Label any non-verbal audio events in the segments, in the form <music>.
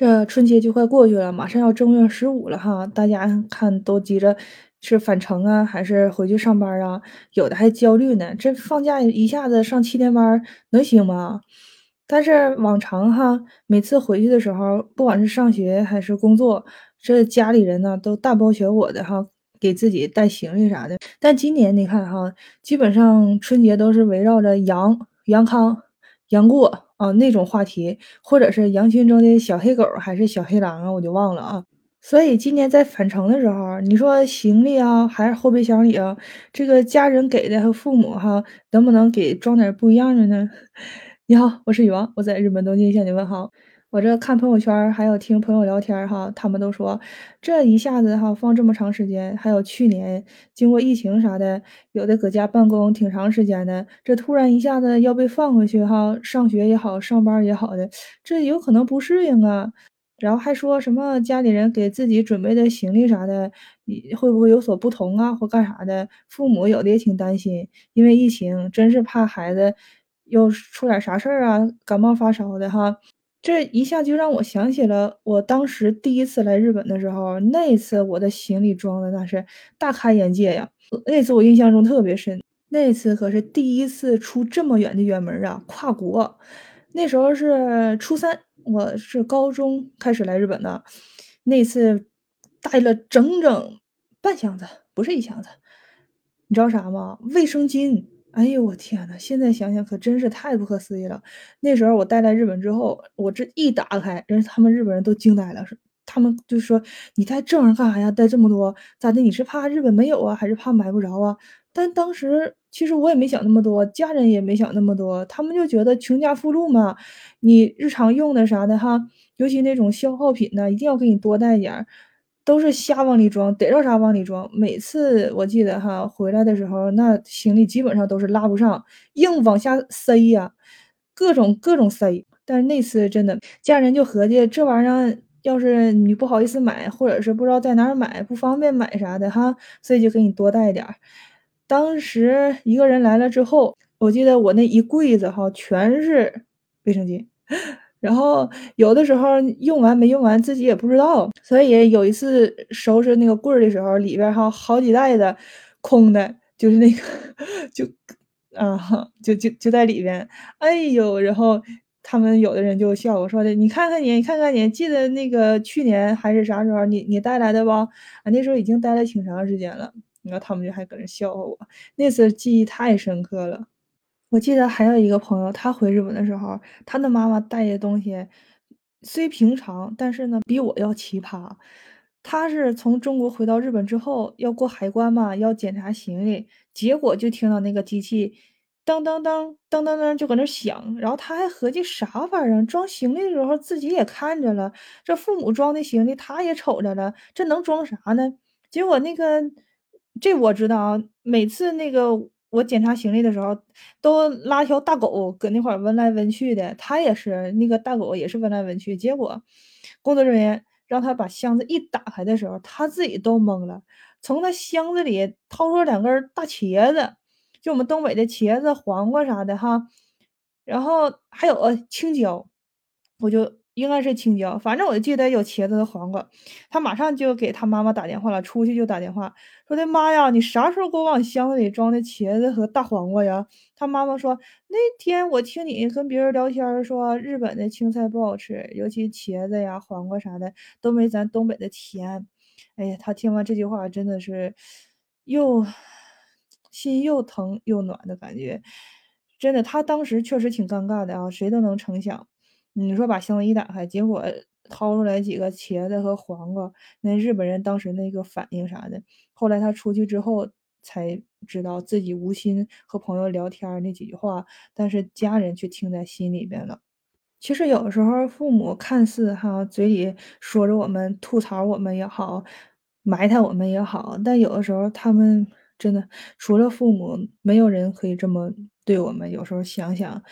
这春节就快过去了，马上要正月十五了哈，大家看都急着是返程啊，还是回去上班啊？有的还焦虑呢，这放假一下子上七天班能行吗？但是往常哈，每次回去的时候，不管是上学还是工作，这家里人呢都大包小裹的哈，给自己带行李啥的。但今年你看哈，基本上春节都是围绕着阳、阳康、杨过。啊，那种话题，或者是羊群中的小黑狗还是小黑狼啊，我就忘了啊。所以今年在返程的时候，你说行李啊，还是后备箱里啊，这个家人给的和父母哈，能不能给装点不一样的呢？<laughs> 你好，我是雨王，我在日本东京向你问好。我这看朋友圈，还有听朋友聊天哈，他们都说这一下子哈放这么长时间，还有去年经过疫情啥的，有的搁家办公挺长时间的，这突然一下子要被放回去哈，上学也好，上班也好的，这有可能不适应啊。然后还说什么家里人给自己准备的行李啥的，你会不会有所不同啊，或干啥的？父母有的也挺担心，因为疫情，真是怕孩子又出点啥事儿啊，感冒发烧的哈。这一下就让我想起了我当时第一次来日本的时候，那次我的行李装的那是大开眼界呀！那次我印象中特别深，那次可是第一次出这么远的远门啊，跨国。那时候是初三，我是高中开始来日本的，那次带了整整半箱子，不是一箱子，你知道啥吗？卫生巾。哎呦我天呐，现在想想可真是太不可思议了。那时候我带来日本之后，我这一打开，人他们日本人都惊呆了，说他们就说你带这玩意儿干啥呀？带这么多咋的？你是怕日本没有啊，还是怕买不着啊？但当时其实我也没想那么多，家人也没想那么多，他们就觉得穷家富路嘛，你日常用的啥的哈，尤其那种消耗品呢，一定要给你多带点儿。都是瞎往里装，逮着啥往里装。每次我记得哈，回来的时候那行李基本上都是拉不上，硬往下塞呀，各种各种塞。但是那次真的，家人就合计这玩意儿，要是你不好意思买，或者是不知道在哪儿买，不方便买啥的哈，所以就给你多带点儿。当时一个人来了之后，我记得我那一柜子哈，全是卫生巾。然后有的时候用完没用完自己也不知道，所以有一次收拾那个柜儿的时候，里边哈好几袋的空的，就是那个 <laughs> 就啊就就就在里边，哎呦，然后他们有的人就笑我说的，你看看你，你看看你，记得那个去年还是啥时候你你带来的不？啊，那时候已经待了挺长时间了，然后他们就还搁那笑话我，那次记忆太深刻了。我记得还有一个朋友，他回日本的时候，他的妈妈带的东西虽平常，但是呢，比我要奇葩。他是从中国回到日本之后，要过海关嘛，要检查行李，结果就听到那个机器当当当当当当就搁那响，然后他还合计啥玩意儿？装行李的时候自己也看着了，这父母装的行李他也瞅着了，这能装啥呢？结果那个这我知道啊，每次那个。我检查行李的时候，都拉条大狗搁那块儿闻来闻去的，他也是那个大狗也是闻来闻去。结果工作人员让他把箱子一打开的时候，他自己都懵了，从那箱子里掏出两根大茄子，就我们东北的茄子、黄瓜啥的哈，然后还有青椒，我就。应该是青椒，反正我就记得有茄子和黄瓜。他马上就给他妈妈打电话了，出去就打电话说的妈呀，你啥时候给我往箱子里装的茄子和大黄瓜呀？他妈妈说那天我听你跟别人聊天说日本的青菜不好吃，尤其茄子呀、黄瓜啥的都没咱东北的甜。哎呀，他听完这句话真的是又心又疼又暖的感觉，真的，他当时确实挺尴尬的啊，谁都能成想。你说把箱子一打开，结果掏出来几个茄子和黄瓜，那日本人当时那个反应啥的，后来他出去之后才知道自己无心和朋友聊天那几句话，但是家人却听在心里边了。其实有的时候父母看似哈嘴里说着我们吐槽我们也好，埋汰我们也好，但有的时候他们真的除了父母，没有人可以这么对我们。有时候想想。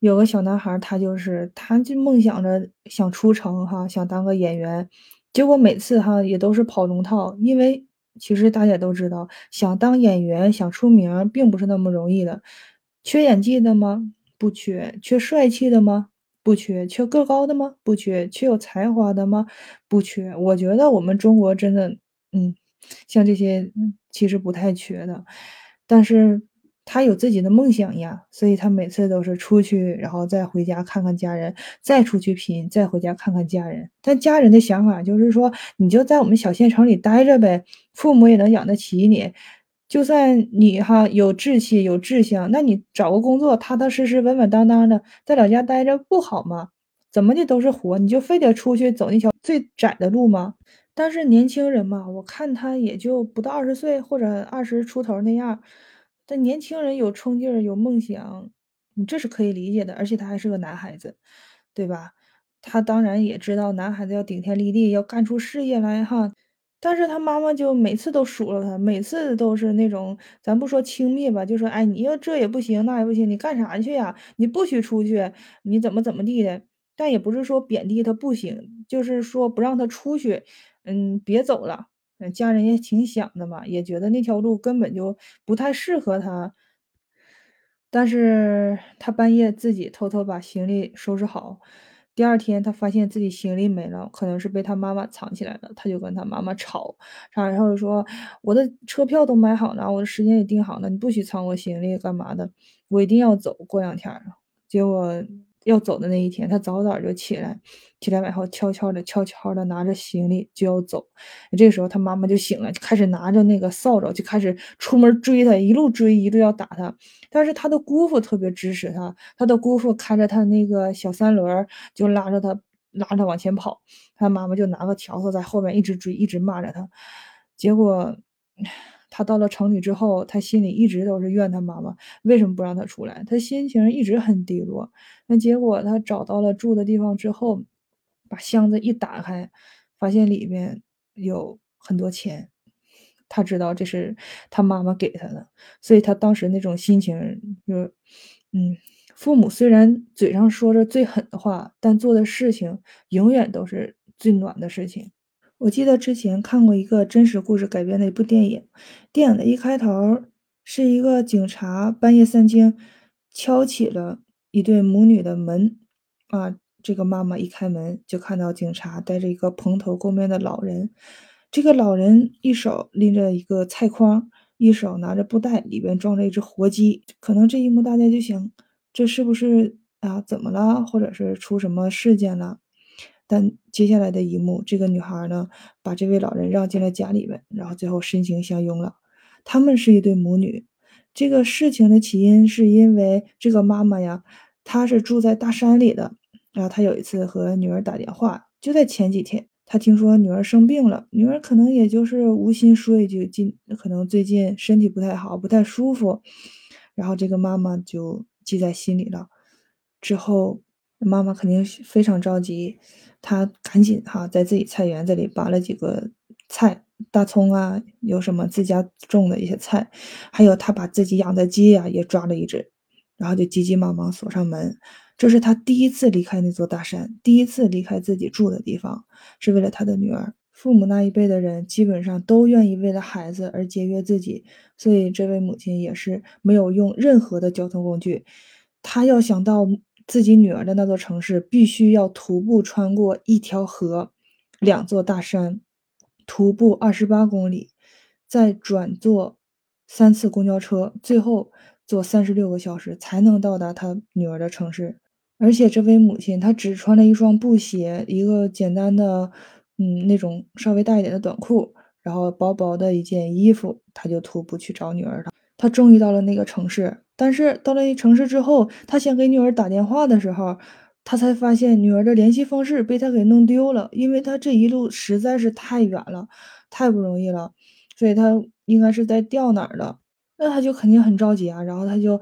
有个小男孩，他就是，他就梦想着想出城哈，想当个演员，结果每次哈也都是跑龙套，因为其实大家都知道，想当演员想出名并不是那么容易的，缺演技的吗？不缺，缺帅气的吗？不缺。缺个高的吗？不缺。缺有才华的吗？不缺。我觉得我们中国真的，嗯，像这些其实不太缺的，但是他有自己的梦想呀，所以他每次都是出去，然后再回家看看家人，再出去拼，再回家看看家人。但家人的想法就是说，你就在我们小县城里待着呗，父母也能养得起你。就算你哈有志气有志向，那你找个工作，踏踏实实、稳稳当当的在老家待着不好吗？怎么的都是活，你就非得出去走那条最窄的路吗？但是年轻人嘛，我看他也就不到二十岁或者二十出头那样。但年轻人有冲劲儿、有梦想，你这是可以理解的。而且他还是个男孩子，对吧？他当然也知道男孩子要顶天立地，要干出事业来哈。但是他妈妈就每次都数落他，每次都是那种，咱不说轻蔑吧，就说，哎，你要这也不行，那也不行，你干啥去呀？你不许出去，你怎么怎么地的？但也不是说贬低他不行，就是说不让他出去，嗯，别走了。家人也挺想的嘛，也觉得那条路根本就不太适合他。但是他半夜自己偷偷把行李收拾好。第二天，他发现自己行李没了，可能是被他妈妈藏起来了。他就跟他妈妈吵，然后说：“我的车票都买好了，我的时间也定好了，你不许藏我行李，干嘛的？我一定要走，过两天。”结果。要走的那一天，他早早就起来，起来以后悄悄的、悄悄的拿着行李就要走。这个时候，他妈妈就醒了，就开始拿着那个扫帚，就开始出门追他，一路追，一路要打他。但是他的姑父特别支持他，他的姑父开着他那个小三轮，就拉着他，拉着往前跑。他妈妈就拿个笤帚在后面一直追，一直骂着他。结果。他到了城里之后，他心里一直都是怨他妈妈为什么不让他出来，他心情一直很低落。那结果他找到了住的地方之后，把箱子一打开，发现里面有很多钱。他知道这是他妈妈给他的，所以他当时那种心情就，嗯，父母虽然嘴上说着最狠的话，但做的事情永远都是最暖的事情。我记得之前看过一个真实故事改编的一部电影，电影的一开头是一个警察半夜三更敲起了一对母女的门，啊，这个妈妈一开门就看到警察带着一个蓬头垢面的老人，这个老人一手拎着一个菜筐，一手拿着布袋，里边装着一只活鸡。可能这一幕大家就想，这是不是啊？怎么了？或者是出什么事件了？但接下来的一幕，这个女孩呢，把这位老人让进了家里面，然后最后深情相拥了。他们是一对母女。这个事情的起因是因为这个妈妈呀，她是住在大山里的。然后她有一次和女儿打电话，就在前几天，她听说女儿生病了，女儿可能也就是无心说一句，近可能最近身体不太好，不太舒服。然后这个妈妈就记在心里了。之后妈妈肯定非常着急。她赶紧哈，在自己菜园子里拔了几个菜，大葱啊，有什么自家种的一些菜，还有她把自己养的鸡呀也抓了一只，然后就急急忙忙锁上门。这是她第一次离开那座大山，第一次离开自己住的地方，是为了她的女儿。父母那一辈的人基本上都愿意为了孩子而节约自己，所以这位母亲也是没有用任何的交通工具，她要想到。自己女儿的那座城市必须要徒步穿过一条河、两座大山，徒步二十八公里，再转坐三次公交车，最后坐三十六个小时才能到达她女儿的城市。而且这位母亲她只穿了一双布鞋，一个简单的，嗯，那种稍微大一点的短裤，然后薄薄的一件衣服，她就徒步去找女儿了。她终于到了那个城市。但是到了城市之后，他想给女儿打电话的时候，他才发现女儿的联系方式被他给弄丢了，因为他这一路实在是太远了，太不容易了，所以他应该是在掉哪儿了。那他就肯定很着急啊，然后他就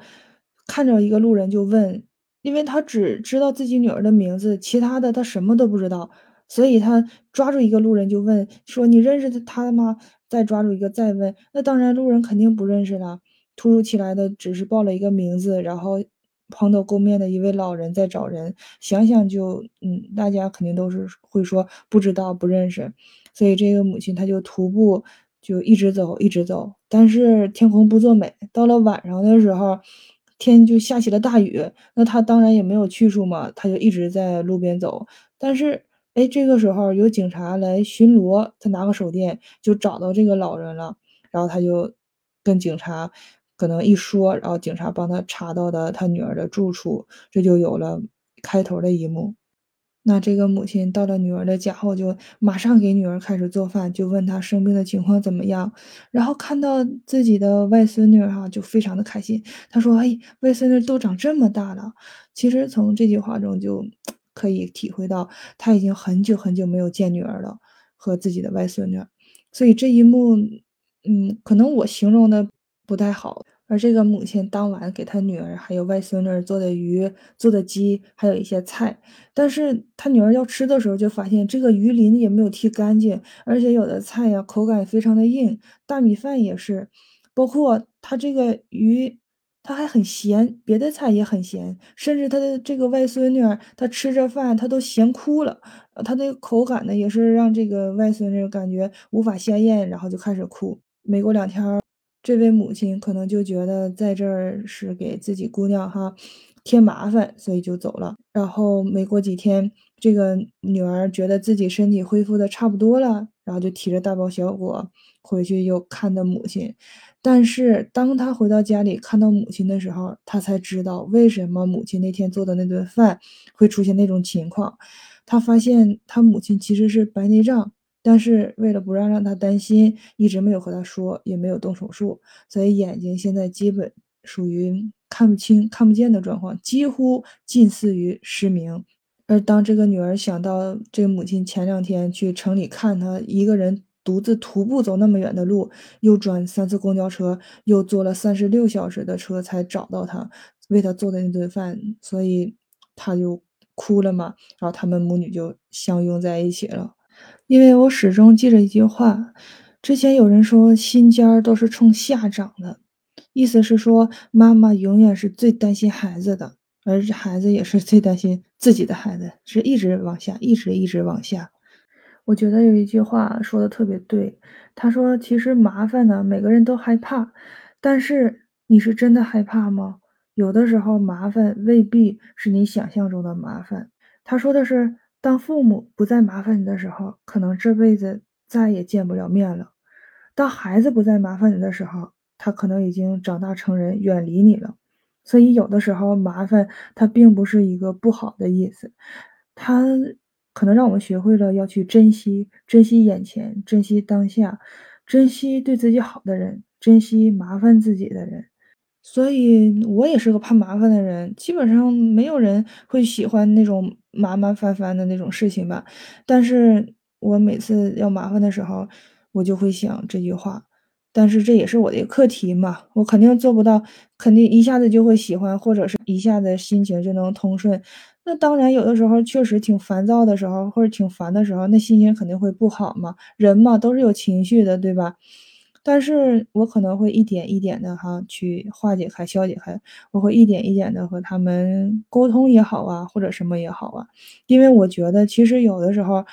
看着一个路人就问，因为他只知道自己女儿的名字，其他的他什么都不知道，所以他抓住一个路人就问说：“你认识他吗？”再抓住一个再问，那当然路人肯定不认识了。突如其来的只是报了一个名字，然后蓬头垢面的一位老人在找人，想想就嗯，大家肯定都是会说不知道不认识，所以这个母亲她就徒步就一直走一直走，但是天空不作美，到了晚上的时候，天就下起了大雨，那他当然也没有去处嘛，他就一直在路边走。但是，哎，这个时候有警察来巡逻，他拿个手电就找到这个老人了，然后他就跟警察可能一说，然后警察帮他查到的他女儿的住处，这就有了开头的一幕。那这个母亲到了女儿的家后，就马上给女儿开始做饭，就问她生病的情况怎么样。然后看到自己的外孙女哈，就非常的开心。她说：“哎，外孙女都长这么大了。”其实从这句话中就 <tsk> 可以体会到，她已经很久很久没有见女儿了，和自己的外孙女。所以这一幕，嗯，可能我形容的不太好。而这个母亲当晚给她女儿还有外孙女儿做的鱼、做的鸡，还有一些菜，但是她女儿要吃的时候，就发现这个鱼鳞也没有剔干净，而且有的菜呀口感非常的硬，大米饭也是，包括她这个鱼，它还很咸，别的菜也很咸，甚至她的这个外孙女儿她吃着饭她都咸哭了，她的口感呢也是让这个外孙女感觉无法下咽，然后就开始哭。没过两天。这位母亲可能就觉得在这儿是给自己姑娘哈添麻烦，所以就走了。然后没过几天，这个女儿觉得自己身体恢复的差不多了，然后就提着大包小裹回去又看的母亲。但是当她回到家里看到母亲的时候，她才知道为什么母亲那天做的那顿饭会出现那种情况。她发现她母亲其实是白内障。但是为了不让让他担心，一直没有和他说，也没有动手术，所以眼睛现在基本属于看不清、看不见的状况，几乎近似于失明。而当这个女儿想到这个母亲前两天去城里看她，一个人独自徒步走那么远的路，又转三次公交车，又坐了三十六小时的车才找到她，为她做的那顿饭，所以她就哭了嘛。然后他们母女就相拥在一起了。因为我始终记着一句话，之前有人说心尖儿都是冲下长的，意思是说妈妈永远是最担心孩子的，而孩子也是最担心自己的孩子，是一直往下，一直一直往下。我觉得有一句话说的特别对，他说其实麻烦呢，每个人都害怕，但是你是真的害怕吗？有的时候麻烦未必是你想象中的麻烦。他说的是。当父母不再麻烦你的时候，可能这辈子再也见不了面了；当孩子不再麻烦你的时候，他可能已经长大成人，远离你了。所以，有的时候麻烦它并不是一个不好的意思，它可能让我们学会了要去珍惜，珍惜眼前，珍惜当下，珍惜对自己好的人，珍惜麻烦自己的人。所以我也是个怕麻烦的人，基本上没有人会喜欢那种麻麻烦烦的那种事情吧。但是我每次要麻烦的时候，我就会想这句话。但是这也是我的课题嘛，我肯定做不到，肯定一下子就会喜欢，或者是一下子心情就能通顺。那当然，有的时候确实挺烦躁的时候，或者挺烦的时候，那心情肯定会不好嘛。人嘛，都是有情绪的，对吧？但是我可能会一点一点的哈去化解开、消解开，我会一点一点的和他们沟通也好啊，或者什么也好啊，因为我觉得其实有的时候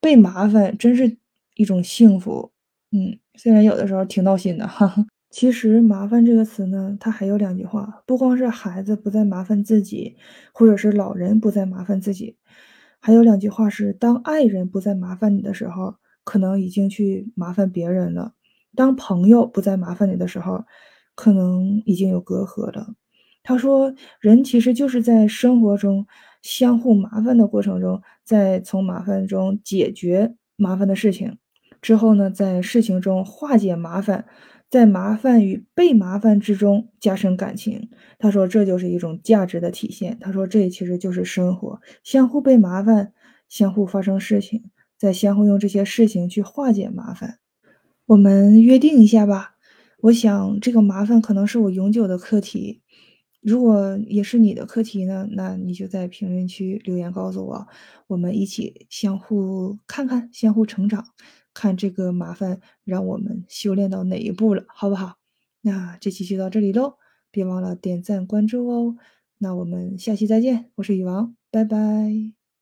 被麻烦真是一种幸福，嗯，虽然有的时候挺闹心的哈。<laughs> 其实“麻烦”这个词呢，它还有两句话，不光是孩子不再麻烦自己，或者是老人不再麻烦自己，还有两句话是：当爱人不再麻烦你的时候，可能已经去麻烦别人了。当朋友不再麻烦你的时候，可能已经有隔阂了。他说：“人其实就是在生活中相互麻烦的过程中，在从麻烦中解决麻烦的事情之后呢，在事情中化解麻烦，在麻烦与被麻烦之中加深感情。”他说：“这就是一种价值的体现。”他说：“这其实就是生活，相互被麻烦，相互发生事情，再相互用这些事情去化解麻烦。”我们约定一下吧，我想这个麻烦可能是我永久的课题。如果也是你的课题呢，那你就在评论区留言告诉我，我们一起相互看看，相互成长，看这个麻烦让我们修炼到哪一步了，好不好？那这期就到这里喽，别忘了点赞关注哦。那我们下期再见，我是羽王，拜拜。